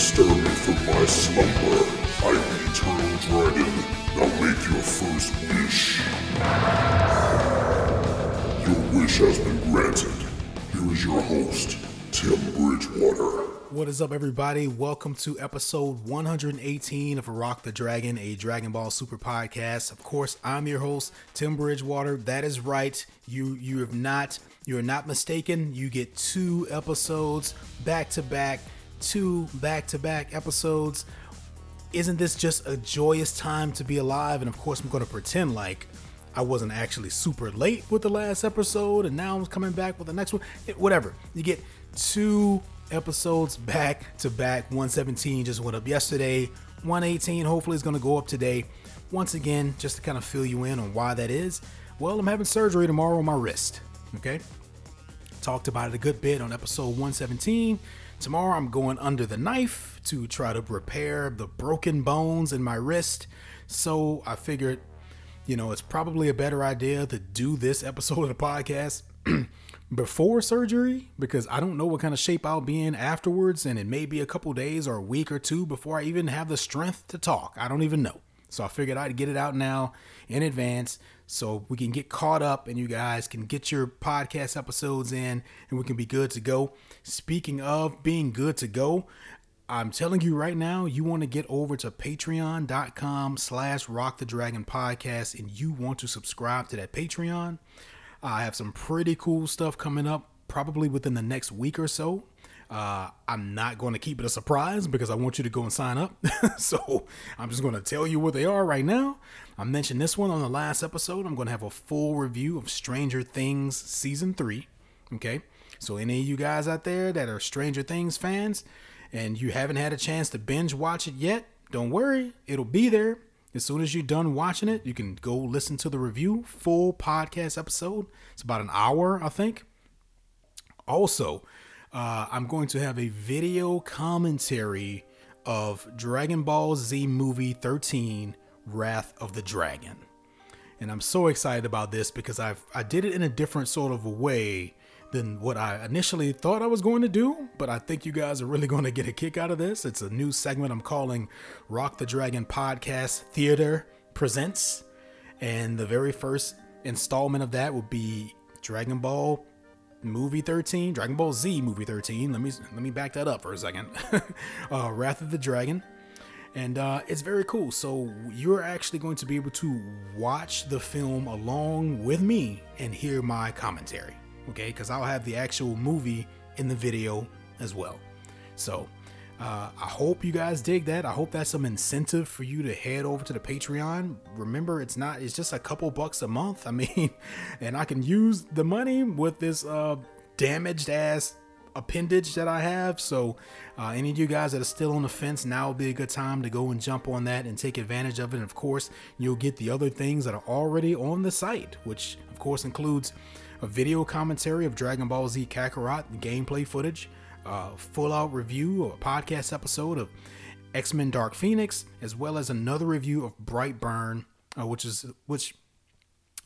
stir me from my slumber. I'm the eternal dragon. Now make your first wish. Your wish has been granted. Here is your host, Tim Bridgewater. What is up, everybody? Welcome to episode 118 of Rock the Dragon, a Dragon Ball Super podcast. Of course, I'm your host, Tim Bridgewater. That is right. You you have not you are not mistaken. You get two episodes back to back, two back to back episodes. Isn't this just a joyous time to be alive? And of course, I'm going to pretend like I wasn't actually super late with the last episode, and now I'm coming back with the next one. Whatever. You get two episodes back to back. 117 just went up yesterday. 118 hopefully is going to go up today. Once again, just to kind of fill you in on why that is. Well, I'm having surgery tomorrow on my wrist. Okay. Talked about it a good bit on episode 117. Tomorrow I'm going under the knife to try to repair the broken bones in my wrist. So I figured, you know, it's probably a better idea to do this episode of the podcast before surgery because I don't know what kind of shape I'll be in afterwards, and it may be a couple days or a week or two before I even have the strength to talk. I don't even know. So I figured I'd get it out now in advance so we can get caught up and you guys can get your podcast episodes in and we can be good to go. Speaking of being good to go, I'm telling you right now, you want to get over to patreon.com slash rock the dragon podcast and you want to subscribe to that Patreon. I have some pretty cool stuff coming up probably within the next week or so. Uh, I'm not going to keep it a surprise because I want you to go and sign up. so I'm just going to tell you what they are right now. I mentioned this one on the last episode. I'm going to have a full review of Stranger Things season three. Okay. So any of you guys out there that are Stranger Things fans and you haven't had a chance to binge watch it yet, don't worry. It'll be there. As soon as you're done watching it, you can go listen to the review, full podcast episode. It's about an hour, I think. Also, uh, I'm going to have a video commentary of Dragon Ball Z Movie 13 Wrath of the Dragon. And I'm so excited about this because I've I did it in a different sort of way than what I initially thought I was going to do, but I think you guys are really going to get a kick out of this. It's a new segment I'm calling Rock the Dragon Podcast Theater Presents. And the very first installment of that will be Dragon Ball movie 13 dragon ball z movie 13 let me let me back that up for a second uh, wrath of the dragon and uh, it's very cool so you're actually going to be able to watch the film along with me and hear my commentary okay? Because I'll have the actual movie in the video as well. So uh, I hope you guys dig that. I hope that's some incentive for you to head over to the Patreon. Remember, it's not, it's just a couple bucks a month. I mean, and I can use the money with this uh, damaged ass appendage that I have. So, uh, any of you guys that are still on the fence, now would be a good time to go and jump on that and take advantage of it. And of course, you'll get the other things that are already on the site, which of course includes a video commentary of Dragon Ball Z Kakarot gameplay footage, a full out review of a podcast episode of X Men Dark Phoenix, as well as another review of Brightburn, uh, which is which.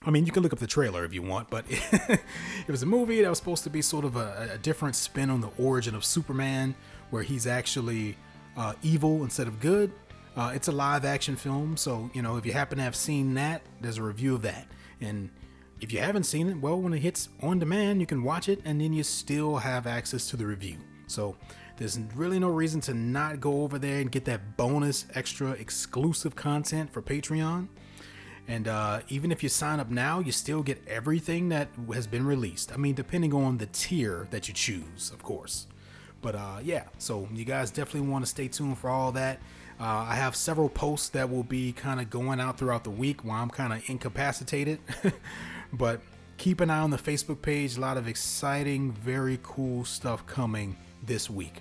I mean, you can look up the trailer if you want, but it was a movie that was supposed to be sort of a, a different spin on the origin of Superman, where he's actually uh, evil instead of good. Uh, it's a live action film, so you know if you happen to have seen that, there's a review of that. And if you haven't seen it, well, when it hits on demand, you can watch it and then you still have access to the review. So there's really no reason to not go over there and get that bonus, extra, exclusive content for Patreon. And uh, even if you sign up now, you still get everything that has been released. I mean, depending on the tier that you choose, of course. But uh, yeah, so you guys definitely want to stay tuned for all that. Uh, I have several posts that will be kind of going out throughout the week while I'm kind of incapacitated. But keep an eye on the Facebook page. A lot of exciting, very cool stuff coming this week.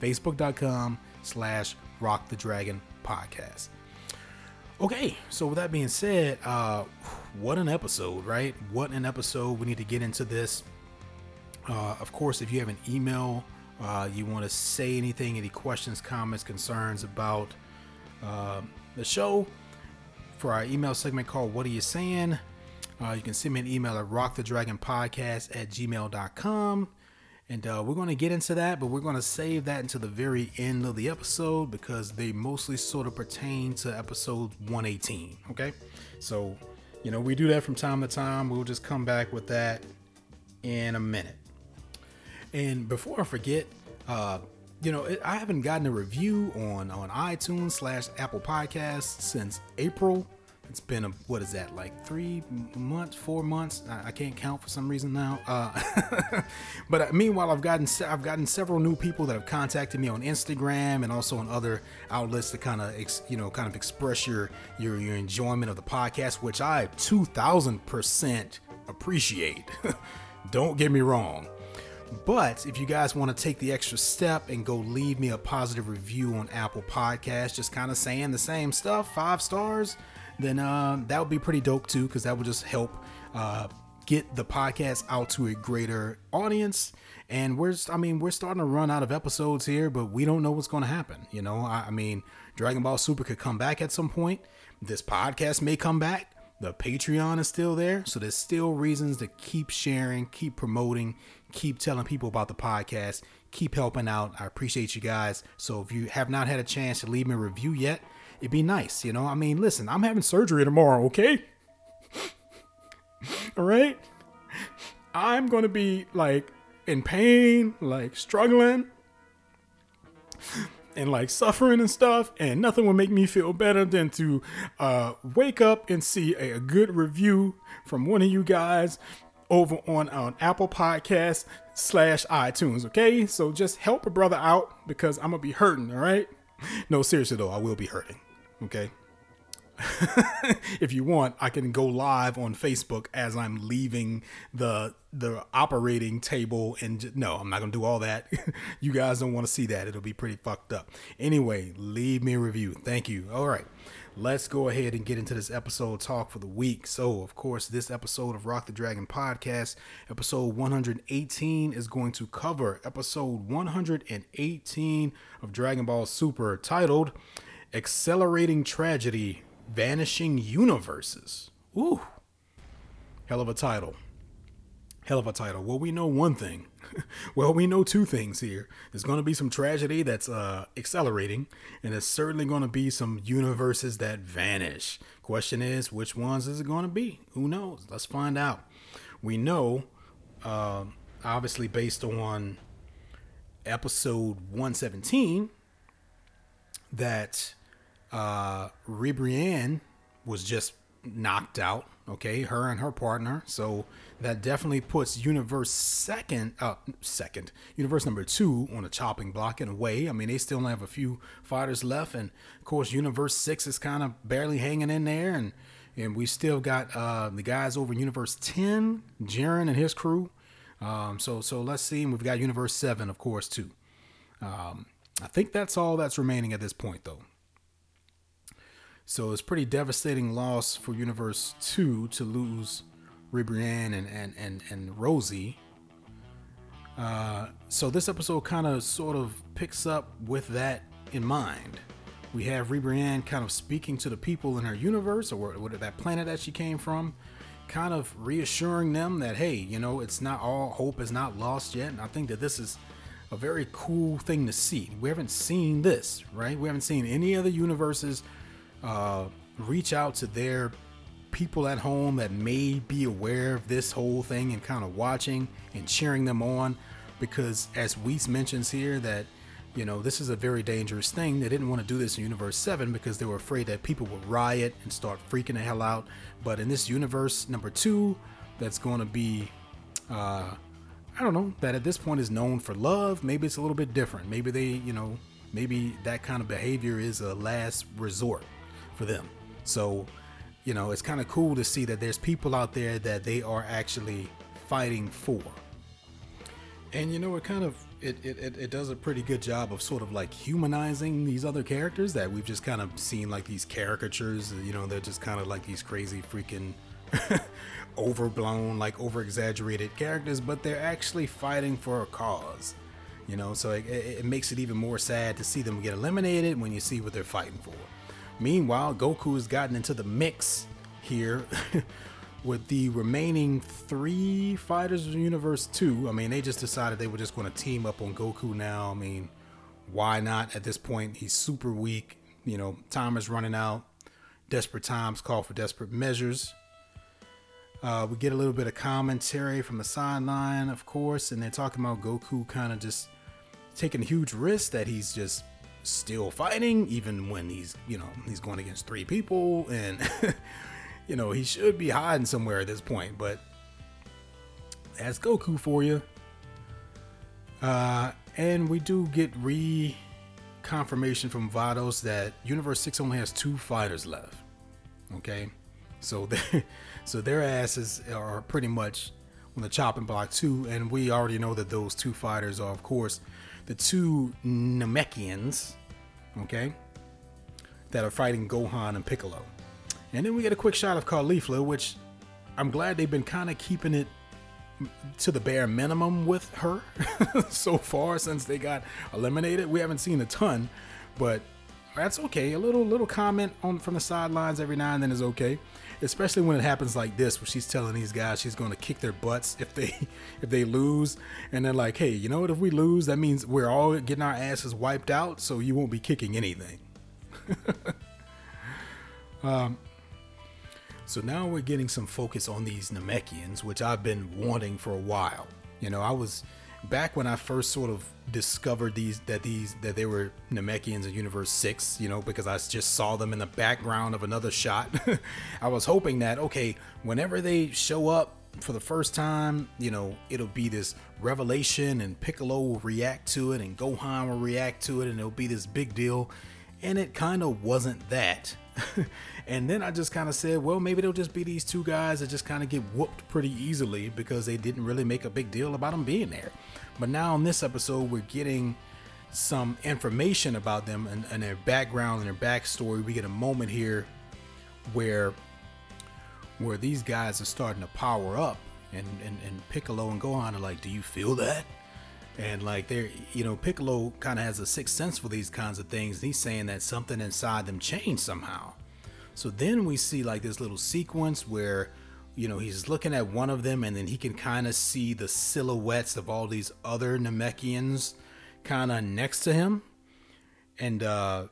Facebook.com slash Rock the Dragon podcast. Okay, so with that being said, uh, what an episode, right? What an episode. We need to get into this. Uh, of course, if you have an email, uh, you want to say anything, any questions, comments, concerns about uh, the show, for our email segment called What Are You Saying? Uh, you can send me an email at rockthedragonpodcast at gmail.com. And uh, we're going to get into that, but we're going to save that until the very end of the episode because they mostly sort of pertain to episode 118. Okay. So, you know, we do that from time to time. We'll just come back with that in a minute. And before I forget, uh, you know, I haven't gotten a review on on iTunes slash Apple Podcasts since April. It's been a what is that like three months, four months? I, I can't count for some reason now. Uh, but uh, meanwhile, I've gotten I've gotten several new people that have contacted me on Instagram and also on other outlets to kind of you know kind of express your your your enjoyment of the podcast, which I two thousand percent appreciate. Don't get me wrong. But if you guys want to take the extra step and go leave me a positive review on Apple Podcasts, just kind of saying the same stuff, five stars, then uh, that would be pretty dope too, because that would just help uh, get the podcast out to a greater audience. And we're, I mean, we're starting to run out of episodes here, but we don't know what's going to happen. You know, I, I mean, Dragon Ball Super could come back at some point. This podcast may come back. The Patreon is still there, so there's still reasons to keep sharing, keep promoting, keep telling people about the podcast, keep helping out. I appreciate you guys. So if you have not had a chance to leave me a review yet, it'd be nice. You know, I mean, listen, I'm having surgery tomorrow, okay? All right? I'm going to be like in pain, like struggling and like suffering and stuff, and nothing would make me feel better than to uh, wake up and see a, a good review from one of you guys over on on Apple Podcast slash iTunes. Okay, so just help a brother out because I'm gonna be hurting. All right. No, seriously though, I will be hurting. Okay. if you want, I can go live on Facebook as I'm leaving the the operating table and no, I'm not going to do all that. you guys don't want to see that. It'll be pretty fucked up. Anyway, leave me a review. Thank you. All right. Let's go ahead and get into this episode talk for the week. So, of course, this episode of Rock the Dragon podcast, episode 118 is going to cover episode 118 of Dragon Ball Super titled Accelerating Tragedy Vanishing Universes. Ooh. Hell of a title. Hell of a title. Well, we know one thing. well, we know two things here. There's going to be some tragedy that's uh, accelerating, and there's certainly going to be some universes that vanish. Question is, which ones is it going to be? Who knows? Let's find out. We know, uh, obviously, based on episode 117, that uh, Ribrianne was just knocked out. Okay, her and her partner. So that definitely puts Universe second, uh, second Universe number two on a chopping block in a way. I mean, they still have a few fighters left, and of course, Universe six is kind of barely hanging in there, and and we still got uh, the guys over in Universe ten, Jiren and his crew. Um, so so let's see. We've got Universe seven, of course, too. Um, I think that's all that's remaining at this point, though. So it's pretty devastating loss for Universe 2 to lose Ribrianne and, and, and, and Rozie. Uh, so this episode kind of sort of picks up with that in mind. We have Ribrianne kind of speaking to the people in her universe or, or that planet that she came from, kind of reassuring them that, hey, you know, it's not all hope is not lost yet. And I think that this is a very cool thing to see. We haven't seen this, right? We haven't seen any other universes uh, reach out to their people at home that may be aware of this whole thing and kind of watching and cheering them on. Because as Whis mentions here that you know this is a very dangerous thing. They didn't want to do this in universe 7 because they were afraid that people would riot and start freaking the hell out. But in this universe number 2 that's going to be uh I don't know that at this point is known for love maybe it's a little bit different. Maybe they you know maybe that kind of behavior is a last resort for them. So, you know, it's kind of cool to see that there's people out there that they are actually fighting for. And you know, it kind of it, it, it does a pretty good job of sort of like humanizing these other characters that we've just kind of seen like these caricatures. You know, they're just kind of like these crazy freaking overblown, like over exaggerated characters, but they're actually fighting for a cause. You know, so it, it makes it even more sad to see them get eliminated when you see what they're fighting for. Meanwhile, Goku has gotten into the mix here with the remaining three fighters of Universe 2, I mean, they just decided they were just going to team up on Goku now. I mean, why not at this point? He's super weak. You know, time is running out. Desperate times call for desperate measures. Uh, we get a little bit of commentary from the sideline, of course, and they're talking about Goku kind of just taking huge risks that he's just still fighting, even when he's, you know, he's going against three people and you know, he should be hiding somewhere at this point, but that's Goku for you. Uh, and we do get re confirmation from Vados that Universe 6 only has two fighters left. Okay? So they so their asses are pretty much on the chopping block too, and we already know that those two fighters are of course the two Namekians, okay, that are fighting Gohan and Piccolo. And then we get a quick shot of Caulifla, which I'm glad they've been kind of keeping it to the bare minimum with her so far since they got eliminated. We haven't seen a ton, but that's okay. A little little comment on from the sidelines every now and then is okay, especially when it happens like this, where she's telling these guys she's going to kick their butts if they if they lose, and they're like, hey, you know what? If we lose, that means we're all getting our asses wiped out, so you won't be kicking anything. um, so now we're getting some focus on these Namekians, which I've been wanting for a while. You know, I was back when I first sort of discovered these that these that they were Namekians in Universe 6, you know, because I just saw them in the background of another shot. I was hoping that okay, whenever they show up for the first time, you know, it'll be this revelation and Piccolo will react to it and Gohan will react to it and it'll be this big deal. And it kind of wasn't that. and then I just kind of said, well, maybe they'll just be these two guys that just kind of get whooped pretty easily because they didn't really make a big deal about them being there. But now in this episode, we're getting some information about them and, and their background and their backstory. We get a moment here where where these guys are starting to power up and, and, and Piccolo and Gohan are like, do you feel that? And like they're, you know, Piccolo kind of has a sixth sense for these kinds of things. he's saying that something inside them changed somehow. So then we see like this little sequence where, you know, he's looking at one of them and then he can kind of see the silhouettes of all these other Namekians kind of next to him. And, uh,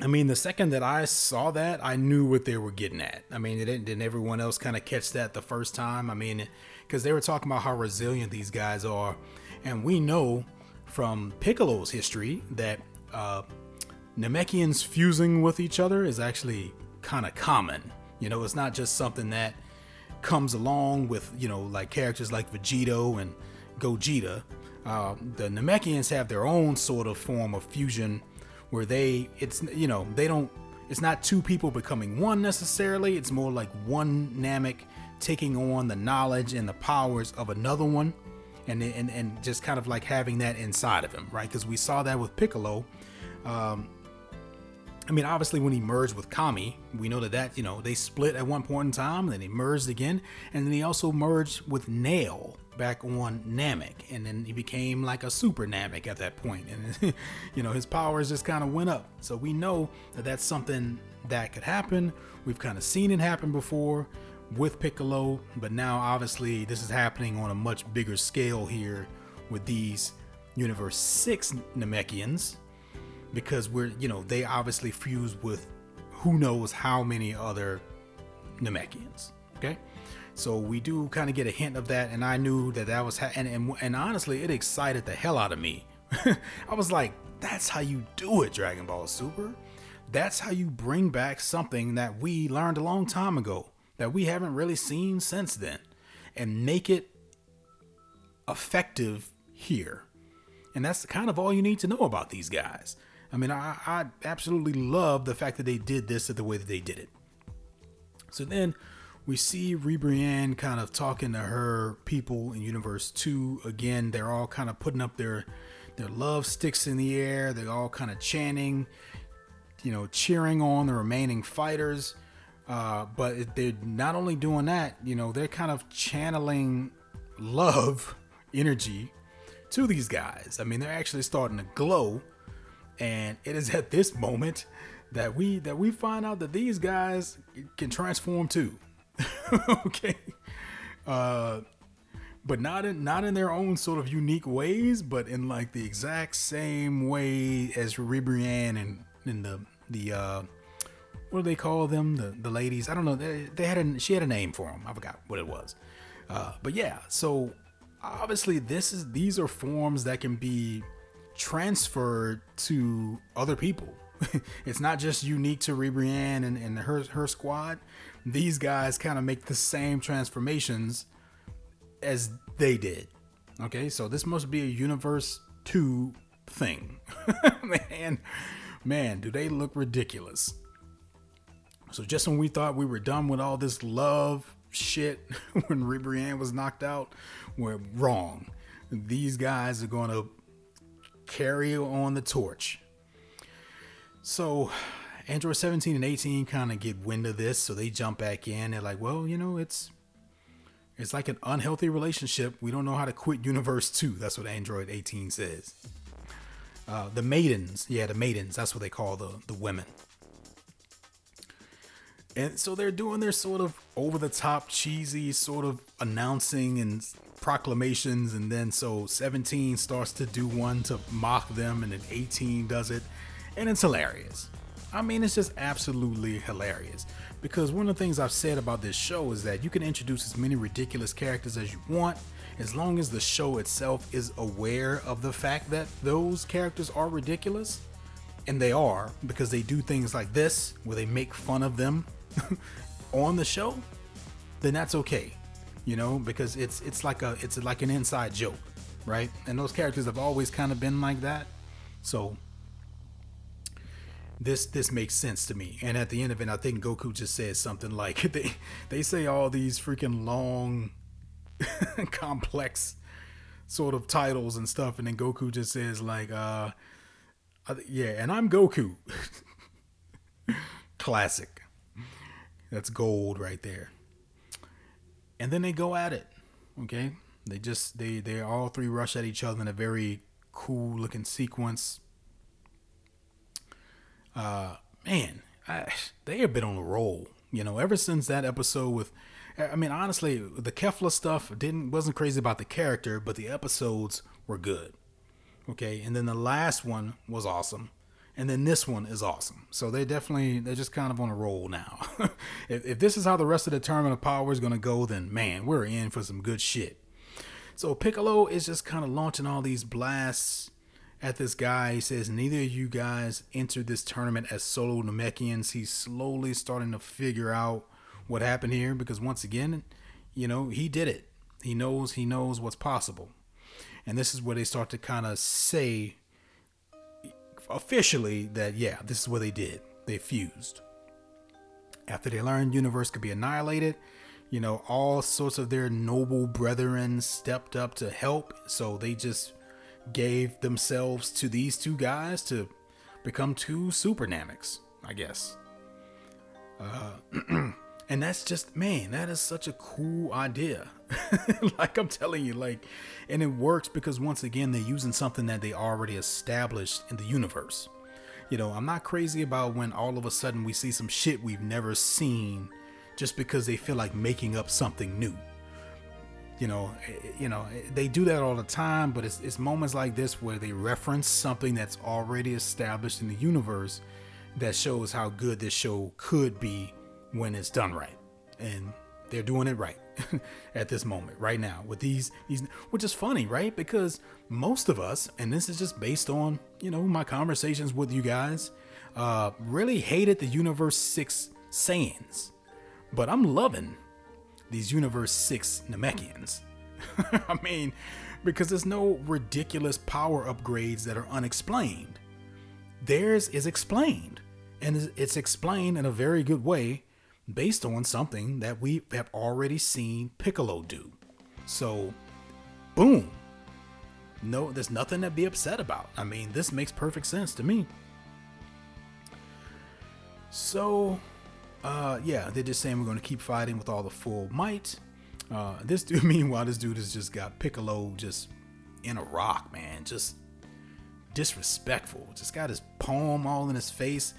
I mean, the second that I saw that, I knew what they were getting at. I mean, didn't, didn't everyone else kind of catch that the first time? I mean, because they were talking about how resilient these guys are. And we know from Piccolo's history that uh, Namekians fusing with each other is actually kind of common. You know, it's not just something that comes along with, you know, like characters like Vegito and Gogeta. Uh, the Namekians have their own sort of form of fusion where they, it's, you know, they don't, it's not two people becoming one necessarily. It's more like one Namek taking on the knowledge and the powers of another one. And, and, and just kind of like having that inside of him, right? Because we saw that with Piccolo. Um, I mean, obviously, when he merged with Kami, we know that that you know they split at one point in time, and then he merged again, and then he also merged with Nail back on Namek, and then he became like a super Namek at that point, and you know his powers just kind of went up. So we know that that's something that could happen. We've kind of seen it happen before with Piccolo, but now obviously this is happening on a much bigger scale here with these Universe Six Namekians because we're you know they obviously fuse with who knows how many other Namekians. Okay, so we do kind of get a hint of that, and I knew that that was ha- and, and and honestly, it excited the hell out of me. I was like, that's how you do it, Dragon Ball Super. That's how you bring back something that we learned a long time ago that we haven't really seen since then, and make it effective here. And that's kind of all you need to know about these guys. I mean, I, I absolutely love the fact that they did this the way that they did it. So then we see Ribrianne kind of talking to her people in Universe 2. Again, they're all kind of putting up their their love sticks in the air. They're all kind of chanting, you know, cheering on the remaining fighters. Uh, but they're not only doing that, you know, they're kind of channeling love energy to these guys. I mean, they're actually starting to glow and it is at this moment that we that we find out that these guys can transform too. okay. Uh, but not in not in their own sort of unique ways, but in like the exact same way as Ribrianne and in the the uh, what do they call them? The the ladies. I don't know. They, they had a she had a name for them. I forgot what it was. Uh, but yeah, so obviously this is these are forms that can be transferred to other people. it's not just unique to Ribrianne and, and her her squad. These guys kind of make the same transformations as they did. Okay, so this must be a universe two thing. man, man, do they look ridiculous? So just when we thought we were done with all this love shit when Ribrianne was knocked out, we're wrong. These guys are going to carry on the torch. So Android 17 and 18 kind of get wind of this, so they jump back in. They're like, well, you know, it's it's like an unhealthy relationship. We don't know how to quit Universe 2. That's what Android 18 says. Uh, the maidens, yeah, the maidens. That's what they call the the women. And so they're doing their sort of over the top, cheesy sort of announcing and proclamations. And then so 17 starts to do one to mock them, and then 18 does it. And it's hilarious. I mean, it's just absolutely hilarious. Because one of the things I've said about this show is that you can introduce as many ridiculous characters as you want, as long as the show itself is aware of the fact that those characters are ridiculous. And they are, because they do things like this, where they make fun of them on the show, then that's okay. You know, because it's it's like a it's like an inside joke, right? And those characters have always kind of been like that. So this this makes sense to me. And at the end of it, I think Goku just says something like they they say all these freaking long complex sort of titles and stuff and then Goku just says like uh yeah, and I'm Goku. Classic. That's gold right there. And then they go at it. Okay? They just they they all three rush at each other in a very cool looking sequence. Uh man, I, they have been on a roll. You know, ever since that episode with I mean, honestly, the Kefla stuff didn't wasn't crazy about the character, but the episodes were good. Okay, and then the last one was awesome and then this one is awesome. So they definitely they're just kind of on a roll now. if, if this is how the rest of the tournament of power is gonna go, then man, we're in for some good shit. So Piccolo is just kind of launching all these blasts at this guy. He says neither of you guys entered this tournament as solo Namekians. He's slowly starting to figure out what happened here because once again, you know, he did it. He knows he knows what's possible. And this is where they start to kind of say officially that yeah, this is what they did. They fused. After they learned universe could be annihilated, you know, all sorts of their noble brethren stepped up to help. So they just gave themselves to these two guys to become two super Nameks, I guess. Uh, and that's just man, that is such a cool idea. like I'm telling you, like, and it works because once again, they're using something that they already established in the universe. You know, I'm not crazy about when all of a sudden we see some shit we've never seen just because they feel like making up something new. You know, eh, eh, you know, eh, they do that all the time, but it's, it's moments like this where they reference something that's already established in the universe that shows how good this show could be when it's done right. And they're doing it right. at this moment right now with these these which is funny right because most of us and this is just based on you know my conversations with you guys uh really hated the universe 6 Saiyans but i'm loving these universe 6 namekians i mean because there's no ridiculous power upgrades that are unexplained theirs is explained and it's explained in a very good way based on something that we have already seen Piccolo do. So, boom. No, there's nothing to be upset about. I mean, this makes perfect sense to me. So, uh, yeah, they're just saying we're going to keep fighting with all the full might. Uh, this dude, meanwhile, this dude has just got Piccolo just in a rock, man. Just disrespectful. Just got his palm all in his face.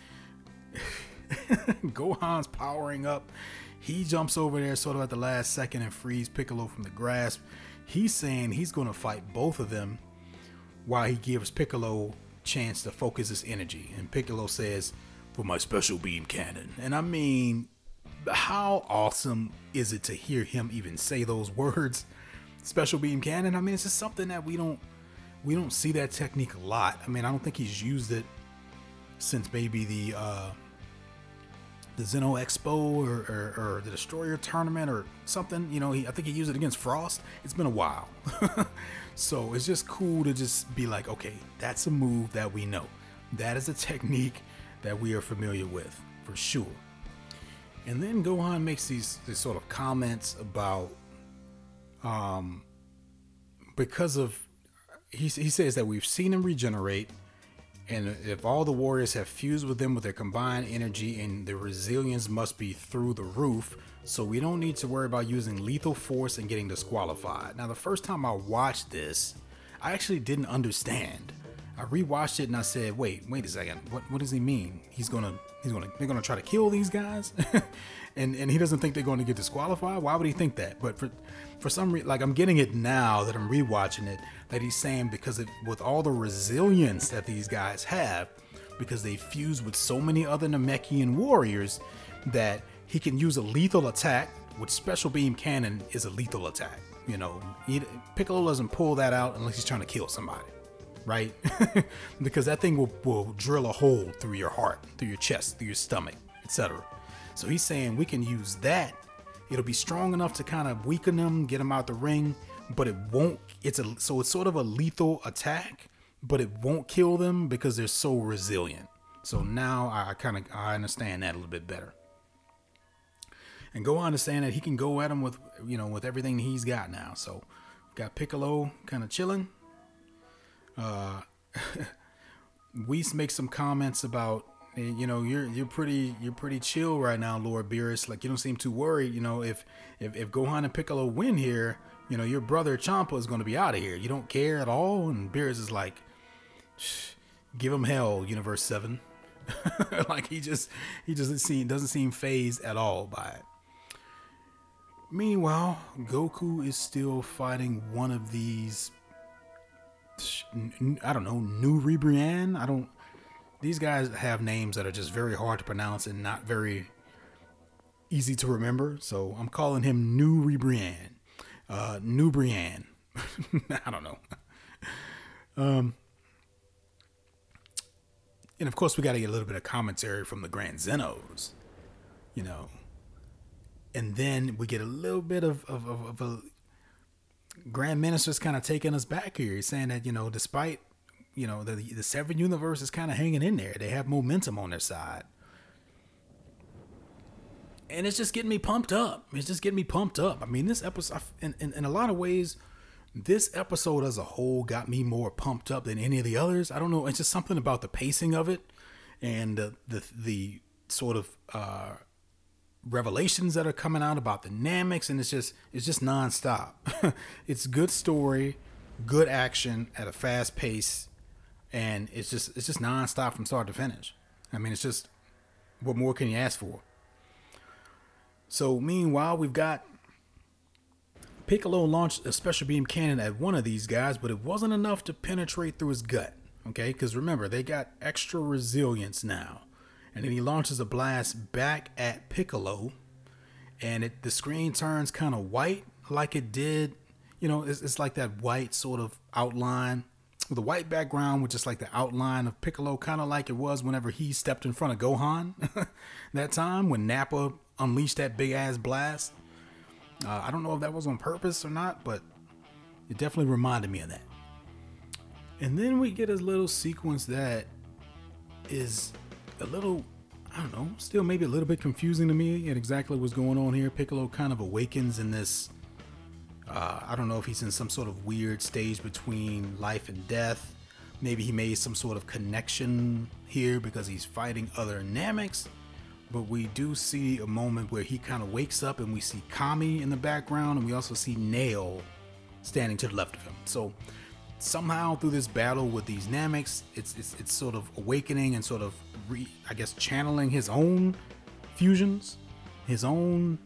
Gohan's powering up. He jumps over there sort of at the last second and frees Piccolo from the grasp. He's saying he's going to fight both of them while he gives Piccolo chance to focus his energy. And Piccolo says, "For my special beam cannon." And I mean, how awesome is it to hear him even say those words? Special beam cannon. I mean, it's just something that we don't we don't see that technique a lot. I mean, I don't think he's used it since maybe the uh, the Zeno Expo or, or, or, the Destroyer tournament or something. You know, he, I think he used it against Frost. It's been a while. so it's just cool to just be like, okay, that's a move that we know. That is a technique that we are familiar with for sure. And then Gohan makes these, these sort of comments about um because of he, he says that we've seen him regenerate and if all the warriors have fused with them with their combined energy and their resilience must be through the roof, so we don't need to worry about using lethal force and getting disqualified. Now, the first time I watched this, I actually didn't understand. I rewatched it and I said, "Wait, wait a second. What what does he mean? He's gonna he's gonna they're gonna try to kill these guys?" and and he doesn't think they're going to get disqualified. Why would he think that? But for for some reason, like I'm getting it now that I'm rewatching it, that he's saying because it, with all the resilience that these guys have, because they fuse with so many other Namekian warriors, that he can use a lethal attack. Which special beam cannon is a lethal attack. You know, he, Piccolo doesn't pull that out unless he's trying to kill somebody right? because that thing will, will drill a hole through your heart, through your chest, through your stomach, etc. So he's saying we can use that. It'll be strong enough to kind of weaken them, get them out the ring, but it won't. It's a so it's sort of a lethal attack, but it won't kill them because they're so resilient. So now I kind of I understand that a little bit better. And go on to saying that he can go at him with you know with everything he's got now. So got Piccolo kind of chilling. Uh, Whis makes some comments about you know you're you're pretty you're pretty chill right now lord beerus. Like you don't seem too worried you know if if, if gohan and piccolo win here you know your brother champa is going to be out of here. You don't care at all? And beerus is like give him hell universe 7 like he just he doesn't seem doesn't seem phased at all by it. Meanwhile goku is still fighting one of these i don't know New Brian i don't these guys have names that are just very hard to pronounce and not very easy to remember. So I'm calling him New Brian. Uh, New Brian. I don't know. Um, and of course, we got to get a little bit of commentary from the Grand Zenos, you know. And then we get a little bit of, of, of, of a Grand Minister's kind of taking us back here. He's saying that, you know, despite you know the the seven universe is kind of hanging in there. They have momentum on their side, and it's just getting me pumped up. It's just getting me pumped up. I mean, this episode, in, in, in a lot of ways, this episode as a whole got me more pumped up than any of the others. I don't know. It's just something about the pacing of it and the the, the sort of uh, revelations that are coming out about the dynamics, and it's just it's just nonstop. it's good story, good action at a fast pace, and it's just it's just nonstop from start to finish. I mean, it's just what more can you ask for? So meanwhile, we've got Piccolo launched a special beam cannon at one of these guys, but it wasn't enough to penetrate through his gut. Okay, because remember they got extra resilience now, and then he launches a blast back at Piccolo, and it the screen turns kind of white like it did. You know, it's, it's like that white sort of outline with a white background with just like the outline of Piccolo, kind of like it was whenever he stepped in front of Gohan that time when Nappa unleashed that big ass blast. Uh, I don't know if that was on purpose or not, but it definitely reminded me of that. And then we get a little sequence that is a little, I don't know, still maybe a little bit confusing to me and exactly what's going on here. Piccolo kind of awakens in this uh, I don't know if he's in some sort of weird stage between life and death. Maybe he made some sort of connection here because he's fighting other Nameks. But we do see a moment where he kind of wakes up and we see Kami in the background and we also see Nail standing to the left of him. So somehow through this battle with these Nameks, it's, it's, it's sort of awakening and sort of, re, I guess, channeling his own fusions, his own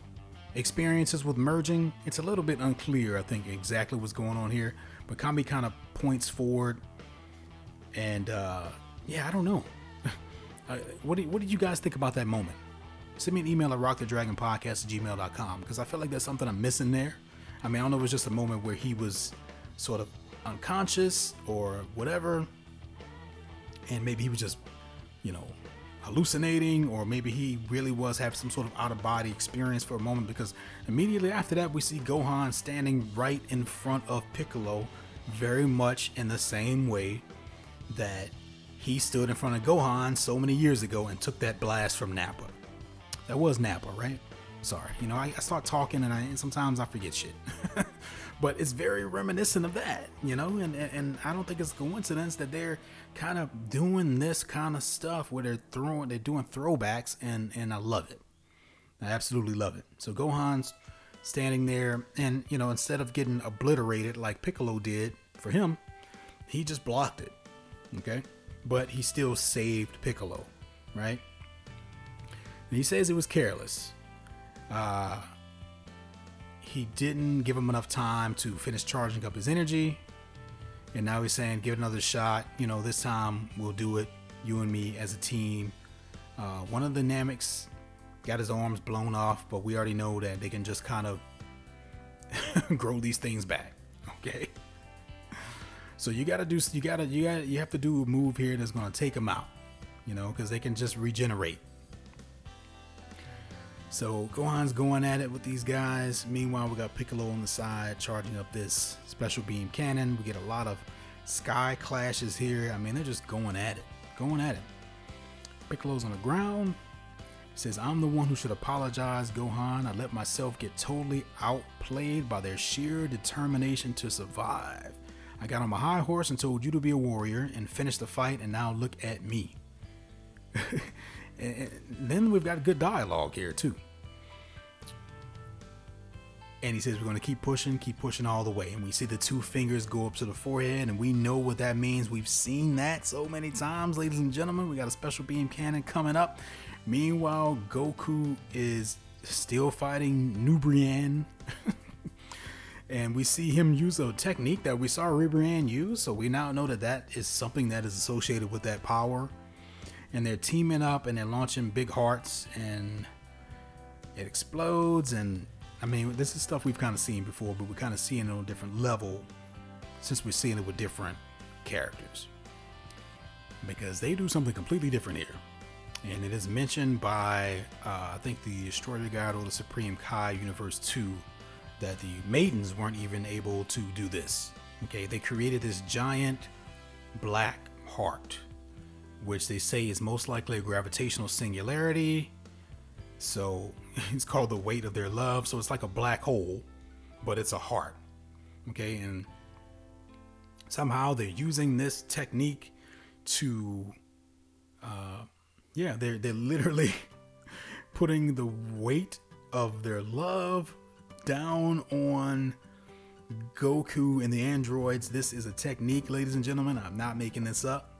experiences with merging. It's a little bit unclear, I think, exactly what's going on here. But Kami kind of points forward, and uh, yeah, I don't know. uh, what, did, what did you guys think about that moment? Send me an email at rockthedragonpodcast at gmail.com because I feel like there's something I'm missing there. I mean, I don't know if it was just a moment where he was sort of unconscious or whatever, and maybe he was just, you know, hallucinating, or maybe he really was having some sort of out of body experience for a moment because immediately after that, we see Gohan standing right in front of Piccolo, very much in the same way that he stood in front of Gohan so many years ago and took that blast from Nappa. That was Nappa, right? Sorry, you know, I, I start talking and I and sometimes I forget shit. but it's very reminiscent of that, you know, and, and I don't think it's a coincidence that they're kind of doing this kind of stuff where they're throwing, they're doing throwbacks, and and I love it. I absolutely love it. So Gohan's standing there, and you know, instead of getting obliterated like Piccolo did for him, he just blocked it. Okay, but he still saved Piccolo, right? And he says it was careless. Uh, he didn't give him enough time to finish charging up his energy. And now he's saying, give it another shot. You know, this time we'll do it, you and me as a team. Uh, one of the Nameks got his arms blown off, but we already know that they can just kind of grow these things back. Okay. So you gotta do, you gotta, you gotta, you have to do a move here that's gonna take them out, you know, because they can just regenerate. So Gohan's going at it with these guys. Meanwhile, we got Piccolo on the side charging up this special beam cannon. We get a lot of sky clashes here. I mean, they're just going at it, going at it. Piccolo's on the ground. Says, I'm the one who should apologize, Gohan. I let myself get totally outplayed by their sheer determination to survive. I got on my high horse and told you to be a warrior and finish the fight, and now look at me. And then we've got good dialogue here too. And he says we're going to keep pushing, keep pushing all the way. And we see the two fingers go up to the forehead, and we know what that means. We've seen that so many times, ladies and gentlemen. We got a special beam cannon coming up. Meanwhile, Goku is still fighting Nubrian. and we see him use a technique that we saw Ribrianne use. So we now know that that is something that is associated with that power and they're teaming up and they're launching big hearts and it explodes and I mean this is stuff we've kind of seen before but we're kind of seeing it on a different level since we're seeing it with different characters. Because they do something completely different here. And it is mentioned by uh, I think the Destroyer God or the Supreme Kai Universe 2 that the maidens weren't even able to do this. Okay they created this giant black heart which they say is most likely a gravitational singularity. So it's called the weight of their love. So it's like a black hole, but it's a heart. Okay, and somehow they're using this technique to, uh, yeah, they're they're literally putting the weight of their love down on Goku and the androids. This is a technique, ladies and gentlemen. I'm not making this up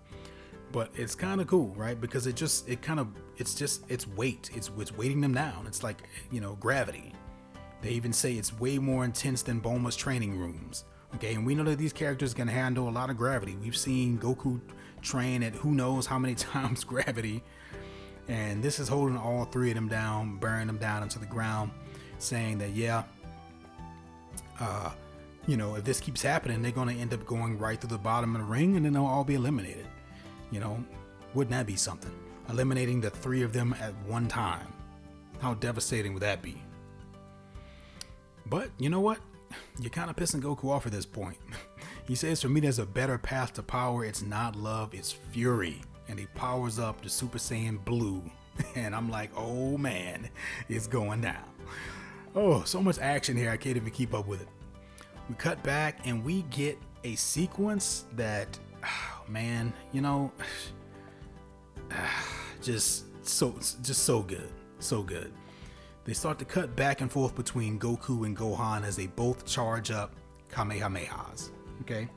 but it's kind of cool right? Because it just it kind of it's just it's weight. It's it's weighting them down. It's like you know gravity. They even say it's way more intense than Bulma's training rooms okay? And we know that these characters can handle a lot of gravity. We've seen Goku train at who knows how many times gravity. And this is holding all three of them down bearing them down into the ground saying that yeah uh you know if this keeps happening they're going to end up going right to the bottom of the ring and then they'll all be eliminated you know, wouldn't that be something? Eliminating the three of them at one time. How devastating would that be? But you know what? You're kind of pissing Goku off at this point. he says, For me, there's a better path to power. It's not love, it's fury. And he powers up to Super Saiyan Blue. And I'm like, Oh man, it's going down. Oh, so much action here, I can't even keep up with it. We cut back and we get a sequence that man, you know, just so just so good, so good. They start to cut back and forth between Goku and Gohan as they both charge up Kamehamehas. Okay,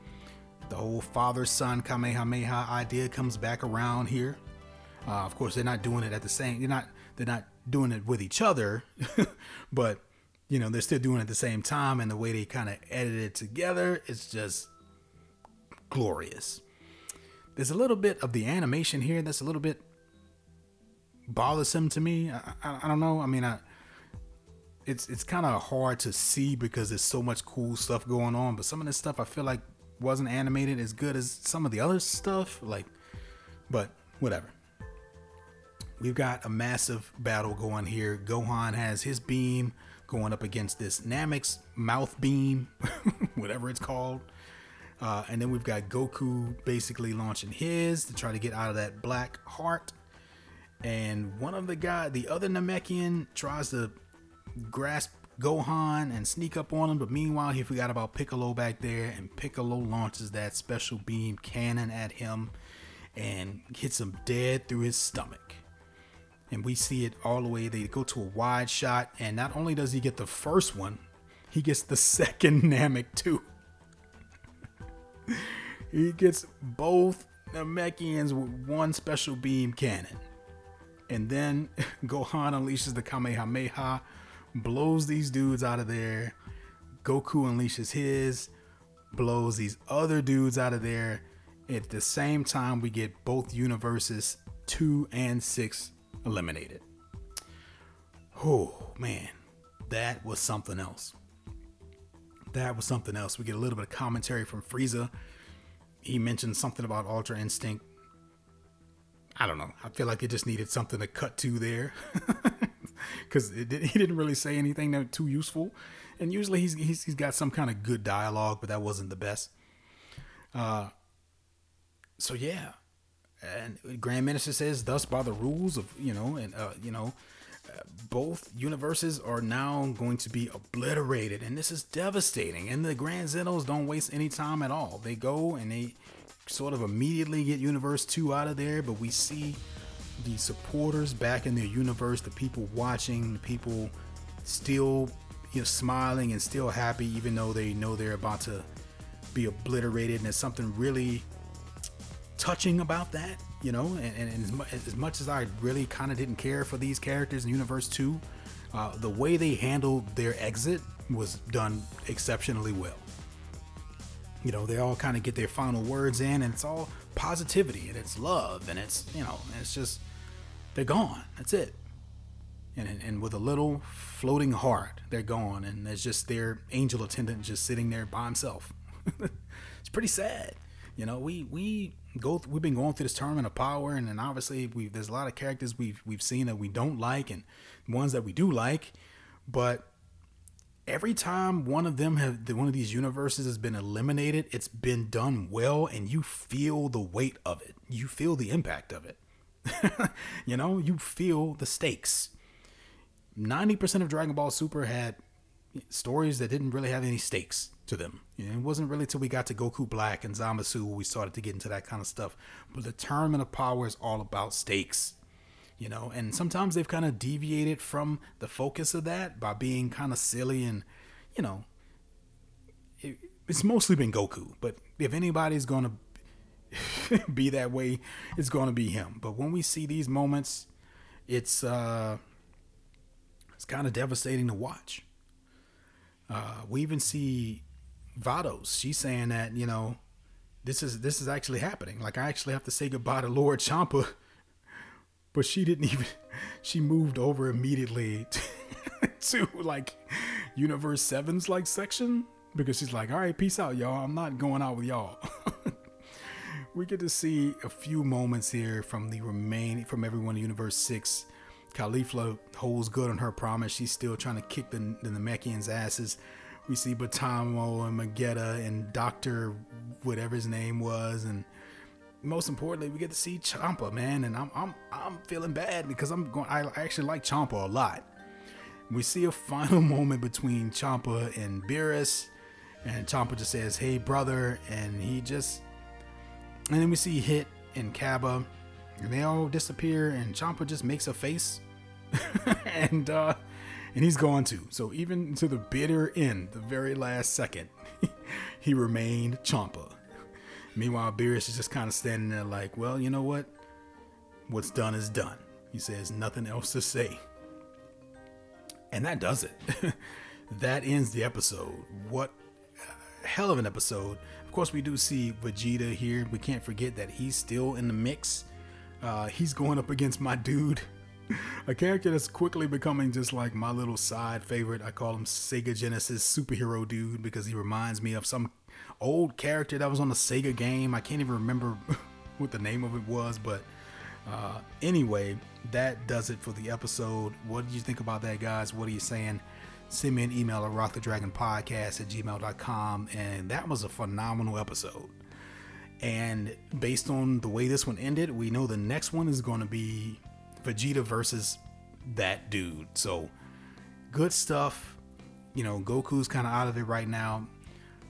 the whole father-son Kamehameha idea comes back around here. Uh, of course, they're not doing it at the same. They're not. They're not doing it with each other, but you know, they're still doing it at the same time, and the way they kind of edit it together is just glorious. There's a little bit of the animation here that's a little bit bothersome to me. I, I, I don't know. I mean, I, it's it's kind of hard to see because there's so much cool stuff going on. But some of this stuff I feel like wasn't animated as good as some of the other stuff. Like, but whatever. We've got a massive battle going here. Gohan has his beam going up against this Namek's mouth beam, whatever it's called. Uh, and then we've got Goku basically launching his to try to get out of that black heart. And one of the guy, the other Namekian, tries to grasp Gohan and sneak up on him, but meanwhile he forgot about Piccolo back there, and Piccolo launches that special beam cannon at him and hits him dead through his stomach. And we see it all the way. They go to a wide shot, and not only does he get the first one, he gets the second Namek too. He gets both Namekians with one special beam cannon. And then Gohan unleashes the Kamehameha, blows these dudes out of there. Goku unleashes his, blows these other dudes out of there. At the same time, we get both universes, two and six, eliminated. Oh, man, that was something else that was something else. We get a little bit of commentary from Frieza. He mentioned something about Ultra Instinct. I don't know. I feel like it just needed something to cut to there, because he didn't really say anything that too useful. And usually he's, he's he's got some kind of good dialogue, but that wasn't the best. Uh, so yeah, and Grand Minister says, "Thus by the rules of you know, and uh, you know, both universes are now going to be obliterated, and this is devastating. And the Grand Zenos don't waste any time at all. They go and they sort of immediately get Universe 2 out of there, but we see the supporters back in their universe, the people watching, the people still you know smiling and still happy even though they know they're about to be obliterated and there's something really touching about that you know and, and as, much, as, i really kind of didn't care for these characters in universe 2 uh, the way they handled their exit was done exceptionally well. You know they all kind of get their final words in and it's all positivity and it's love and it's you know it's just they're gone. That's it. And, and with a little floating heart they're gone and there's just their angel attendant just sitting there by himself. It's pretty sad. You know we we go we've been going through this tournament of power and then obviously we there's a lot of characters we've we've seen that we don't like and ones that we do like but every time one of them have one of these universes has been eliminated it's been done well and you feel the weight of it. You feel the impact of it. You know you feel the stakes. 90% of dragon ball super had stories that didn't really have any stakes to them. It wasn't really till we got to Goku Black and Zamasu we started to get into that kind of stuff. But the Tournament of Power is all about stakes, you know, and sometimes they've kind of deviated from the focus of that by being kind of silly and, you know, it, it's mostly been Goku. But if anybody's to be that way, it's to be him. But when we see these moments, it's uh, it's kind of devastating to watch. Uh, we even see Vados. She's saying that you know this is this is actually happening. Like I actually have to say goodbye to Lord Champa, but she didn't even. She moved over immediately to, to like Universe Seven's like section because she's like, all right, peace out, y'all. I'm not going out with y'all. we get to see a few moments here from the remaining from everyone in Universe Six. Caulifla holds good on her promise. She's still trying to kick the, the Namekians' asses we see Botamo and Magetta and Doctor whatever his name was, and most importantly, we get to see Champa, man, and I'm I'm I'm feeling bad because I'm going. I actually like Champa a lot. We see a final moment between Champa and Beerus, and Champa just says, "Hey, brother," and he just, and then we see Hit and Cabba, and they all disappear, and Champa just makes a face, and uh, and he's gone too. So even to the bitter end, the very last second, he remained Champa. Meanwhile, Beerus is just kind of standing there like, well, you know what? What's done is done. He says nothing else to say. And that does it. that ends the episode. What hell of an episode. Of course, we do see Vegeta here. We can't forget that he's still in the mix. Uh, he's going up against my dude, a character that's quickly becoming just like my little side favorite. I call him Sega Genesis superhero dude because he reminds me of some old character that was on the Sega game. I can't even remember what the name of it was, but uh, anyway, that does it for the episode. What do you think about that, guys? What are you saying? Send me an email at rockthedragonpodcast at gmail.com. And that was a phenomenal episode. And based on the way this one ended, we know the next one is going to be Vegeta versus that dude. So good stuff. You know, Goku's kind of out of it right now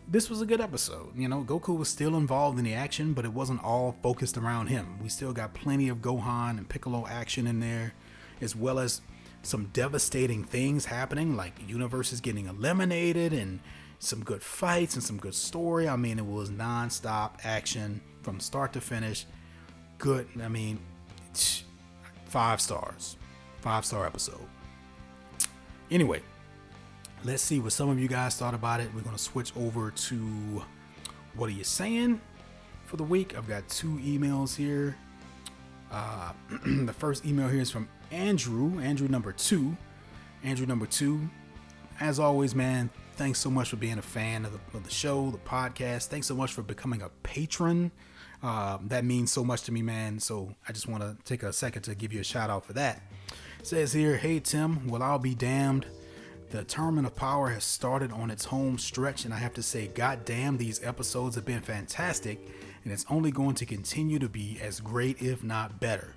this was a good episode. You know, Goku was still involved in the action, but it wasn't all focused around him. We still got plenty of Gohan and Piccolo action in there, as well as some devastating things happening, like universes getting eliminated and some good fights and some good story. I mean, it was non-stop action from start to finish. Good. I mean, five stars. Five star episode. Anyway, let's see what some of you guys thought about it. We're going to switch over to what are you saying for the week. I've got two emails here. Uh, the first email here is from Andrew, Andrew number two. Andrew number two. As always, man, thanks so much for being a fan of the, of the show, the podcast. Thanks so much for becoming a patron. Uh, that means so much to me, man. So I just want to take a second to give you a shout out for that. It says here, hey Tim, well I'll be damned. The Tournament of Power has started on its home stretch, and I have to say, goddamn, these episodes have been fantastic, and it's only going to continue to be as great, if not better.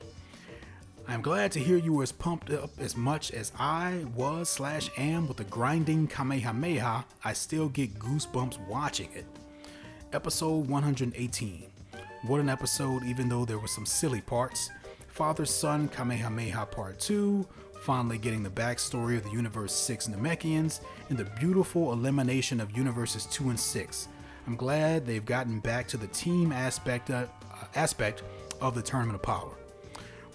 I'm glad to hear you were as pumped up as much as I was slash am with the grinding Kamehameha. I still get goosebumps watching it. Episode 118. What an episode, even though there were some silly parts. Father Son Kamehameha Part 2, finally getting the backstory of the Universe 6 Namekians, and the beautiful elimination of Universes 2 and 6. I'm glad they've gotten back to the team aspect, uh, aspect of the Tournament of Power.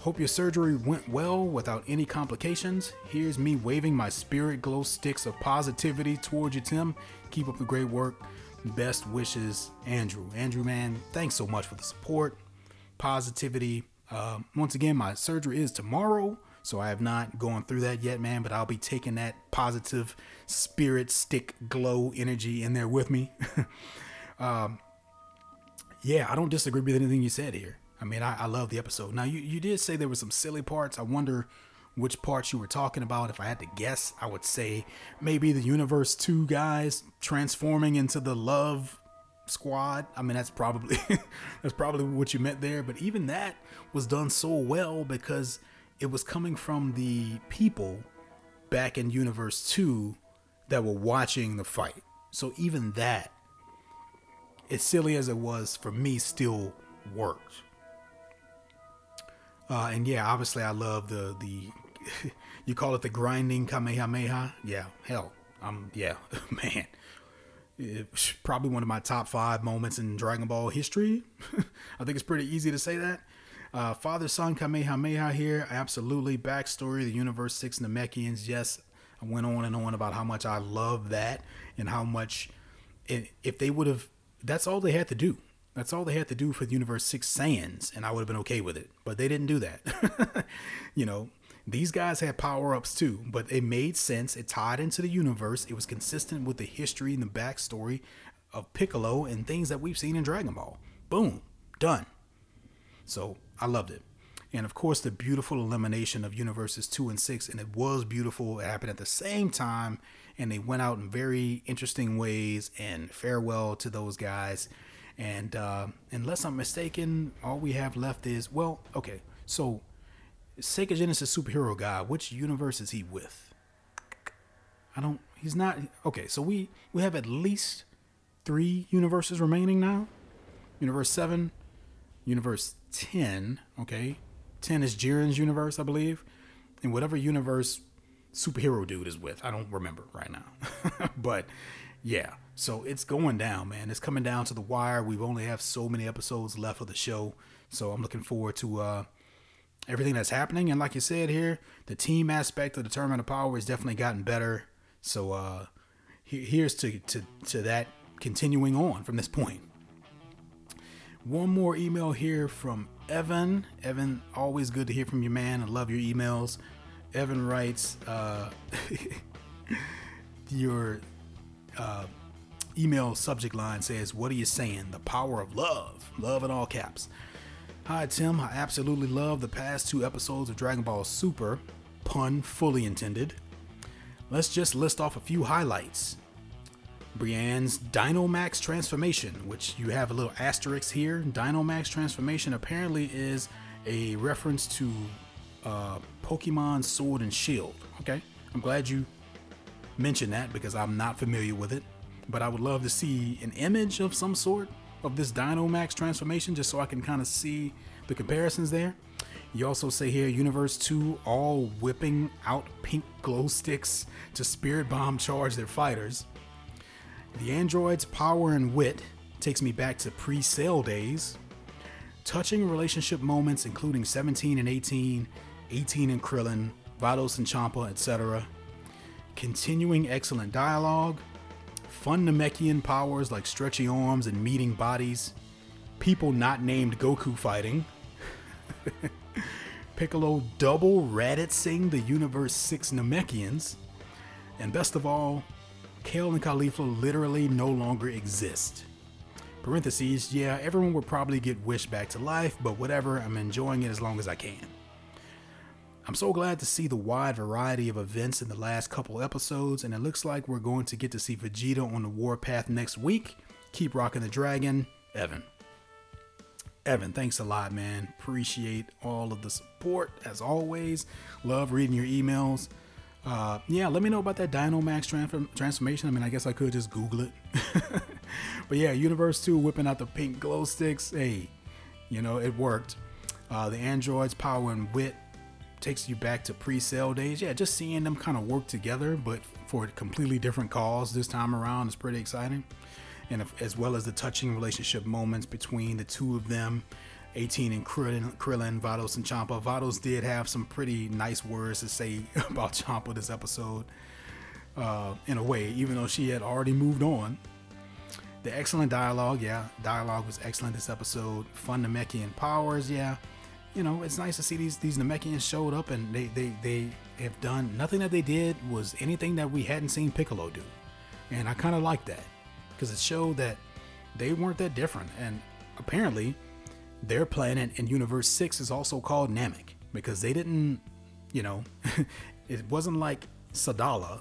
Hope your surgery went well without any complications. Here's me waving my spirit glow sticks of positivity towards you, Tim. Keep up the great work. Best wishes, Andrew. Andrew, man, thanks so much for the support, positivity. Uh, once again, my surgery is tomorrow. So I have not gone through that yet, man, but I'll be taking that positive spirit stick glow energy in there with me. um, yeah, I don't disagree with anything you said here. I mean, I, I love the episode. Now, you, you did say there were some silly parts. I wonder which parts you were talking about. If I had to guess, I would say maybe the Universe 2 guys transforming into the Love Squad. I mean, that's probably that's probably what you meant there. But even that was done so well because it was coming from the people back in Universe 2 that were watching the fight. So even that, as silly as it was for me, still worked. Uh, and yeah, obviously I love the the you call it the grinding Kamehameha. Yeah, hell, um, yeah, man, it's probably one of my top five moments in Dragon Ball history. I think it's pretty easy to say that. Uh, Father Son Kamehameha here. Absolutely. Backstory the Universe 6 Namekians. Yes, I went on and on about how much I love that and how much it, if they would have, that's all they had to do. That's all they had to do for the Universe 6 Saiyans, and I would have been okay with it. But they didn't do that. you know, these guys had power ups too, but it made sense. It tied into the universe. It was consistent with the history and the backstory of Piccolo and things that we've seen in Dragon Ball. Boom, done. So I loved it. And of course, the beautiful elimination of universes two and six, and it was beautiful. It happened at the same time, and they went out in very interesting ways. And farewell to those guys. And uh, unless I'm mistaken, all we have left is well, okay. So, Sega Genesis superhero guy, which universe is he with? I don't. He's not. Okay, so we we have at least three universes remaining now. Universe seven, Universe 10, okay? 10 is Jiren's universe, I believe. And whatever universe superhero dude is with, I don't remember right now. but yeah, so it's going down, man. It's coming down to the wire. We've only have so many episodes left of the show. So I'm looking forward to uh, everything that's happening. And like you said here, the team aspect of the Tournament of Power has definitely gotten better. So uh, here's to, to, to that continuing on from this point. One more email here from Evan. Evan, always good to hear from you, man. I love your emails. Evan writes, uh, your uh, email subject line says, What are you saying? The power of love. Love in all caps. Hi, Tim. I absolutely love the past two episodes of Dragon Ball Super. Pun fully intended. Let's just list off a few highlights. Brianne's Dynamax transformation, which you have a little asterisk here. Dynamax transformation apparently is a reference to uh, Pokemon Sword and Shield. Okay, I'm glad you mentioned that because I'm not familiar with it, but I would love to see an image of some sort of this Dynamax transformation just so I can kind of see the comparisons there. You also say here Universe 2 all whipping out pink glow sticks to Spirit Bomb charge their fighters. The android's power and wit takes me back to pre Cell days. Touching relationship moments, including 17 and 18, 18 and Krillin, Vados and Champa, etc. Continuing excellent dialogue, fun Namekian powers like stretchy arms and meeting bodies, people not named Goku fighting, Piccolo double Raditzing the Universe 6 Namekians, and best of all, Kale and Caulifla literally no longer exist. Parentheses, yeah, everyone would probably get wished back to life, but whatever, I'm enjoying it as long as I can. I'm so glad to see the wide variety of events in the last couple episodes, and it looks like we're going to get to see Vegeta on the warpath next week. Keep rocking the dragon, Evan. Evan, thanks a lot, man. Appreciate all of the support as always. Love reading your emails. Uh, yeah, let me know about that Dynamax transform- transformation. I mean, I guess I could just Google it. but yeah, Universe 2 whipping out the pink glow sticks. Hey, you know, it worked. Uh, the androids' power and wit takes you back to pre-Cell days. Yeah, just seeing them kind of work together, but for a completely different cause this time around is pretty exciting. And if, as well as the touching relationship moments between the two of them 18 and Krillin, Krillin, Vados, and Champa. Vados did have some pretty nice words to say about Champa this episode, uh, in a way, even though she had already moved on. The excellent dialogue, yeah, dialogue was excellent this episode. Fun Namekian powers, yeah. You know, it's nice to see these these Namekians showed up and they they they have done nothing that they did was anything that we hadn't seen Piccolo do, and I kind of like that because it showed that they weren't that different and apparently their planet in Universe 6 is also called Namek because they didn't, you know, it wasn't like Sadala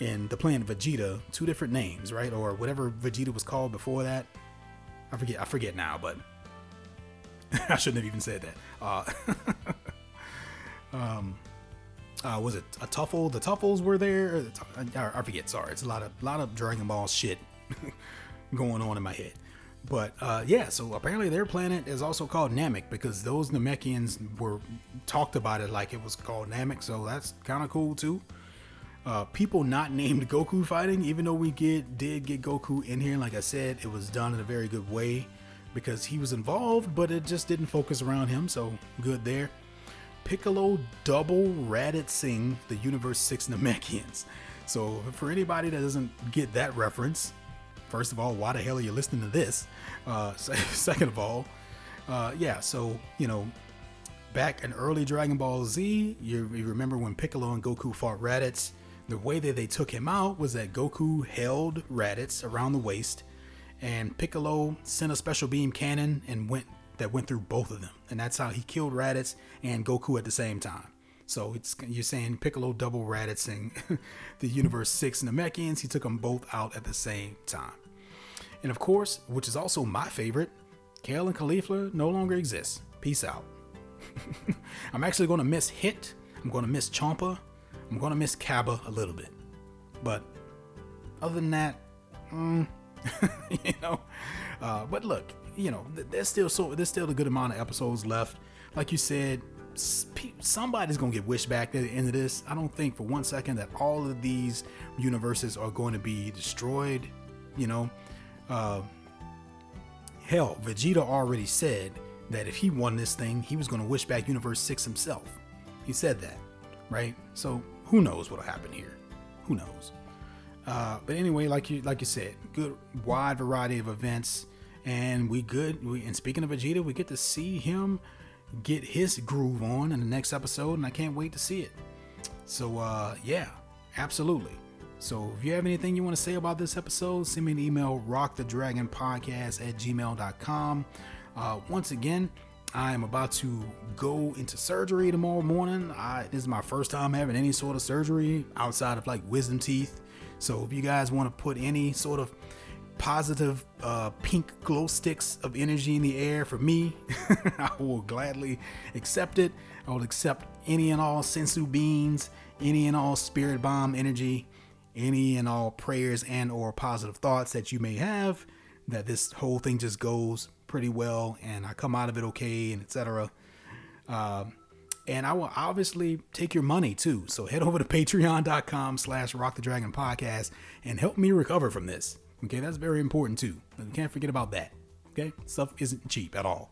in the planet Vegeta, two different names, right? Or whatever Vegeta was called before that. I forget, I forget now, but I shouldn't have even said that. Uh, um, uh, was it a Tuffle? The Tuffles were there. I forget. Sorry, it's a lot of lot of Dragon Ball shit going on in my head. But uh, yeah, so apparently their planet is also called Namek because those Namekians were talked about it like it was called Namek, so that's kind of cool too. Uh, people not named Goku fighting, even though we get did get Goku in here. Like I said, it was done in a very good way because he was involved, but it just didn't focus around him. So good there. Piccolo double Raditzing the Universe Six Namekians. So for anybody that doesn't get that reference, first of all, why the hell are you listening to this? Uh, second of all, uh, yeah, so, you know, back in early Dragon Ball Z, you, you, remember when Piccolo and Goku fought Raditz? The way that they took him out was that Goku held Raditz around the waist, and Piccolo sent a special beam cannon and went that went through both of them, and that's how he killed Raditz and Goku at the same time. So it's you're saying Piccolo double Raditzing the Universe Six Namekians. He took them both out at the same time. And of course, which is also my favorite, Kale and Caulifla no longer exists. Peace out. I'm actually to miss Hit. I'm to miss Champa. I'm to miss Cabba a little bit. But other than that, mm, you know. Uh, but look, you know, there's still so there's still a good amount of episodes left. Like you said, somebody's gonna get wished back at the end of this. I don't think for one second that all of these universes are going to be destroyed. You know, uh, hell, Vegeta already said that if he won this thing, he was to wish back Universe 6 himself. He said that, right? So who knows what'll happen here? Who knows? Uh, but anyway, like you like you said, good wide variety of events, and we good. We, and speaking of Vegeta, we get to see him get his groove on in the next episode, and I can't wait to see it. So uh, yeah, absolutely. So if you have anything you want to say about this episode, send me an email, rockthedragonpodcast at gmail.com. Uh, once again, I am about to go into surgery tomorrow morning. I, this is my first time having any sort of surgery outside of like wisdom teeth. So if you guys want to put any sort of positive uh, pink glow sticks of energy in the air for me, I will gladly accept it. I will accept any and all senzu beans, any and all spirit bomb energy, any and all prayers and or positive thoughts that you may have that this whole thing just goes pretty well and I come out of it okay and etc. and I will obviously take your money too. So head over to patreon.com slash rock the dragon podcast and help me recover from this. Okay, that's very important too. You can't forget about that. Okay, stuff isn't cheap at all.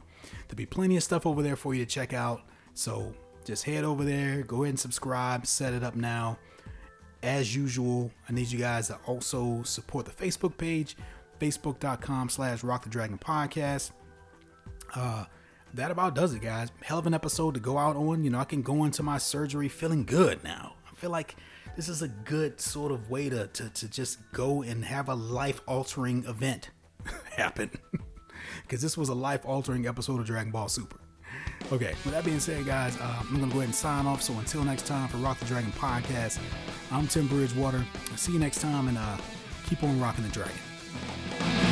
There'll be plenty of stuff over there for you to check out. So just head over there, go ahead and subscribe, set it up now. As usual, I need you guys to also support the Facebook page facebook.com slash rock the dragon podcast. Uh, that about does it, guys. Hell of an episode to go out on. You know, I can go into my surgery feeling good now. I feel like this is a good sort of way to, to, to just go and have a life altering event happen. Because this was a life altering episode of Dragon Ball Super. Okay, with that being said, guys, uh, I'm going to go ahead and sign off. So until next time for Rock the Dragon podcast, I'm Tim Bridgewater. see you next time and uh, keep on rocking the dragon.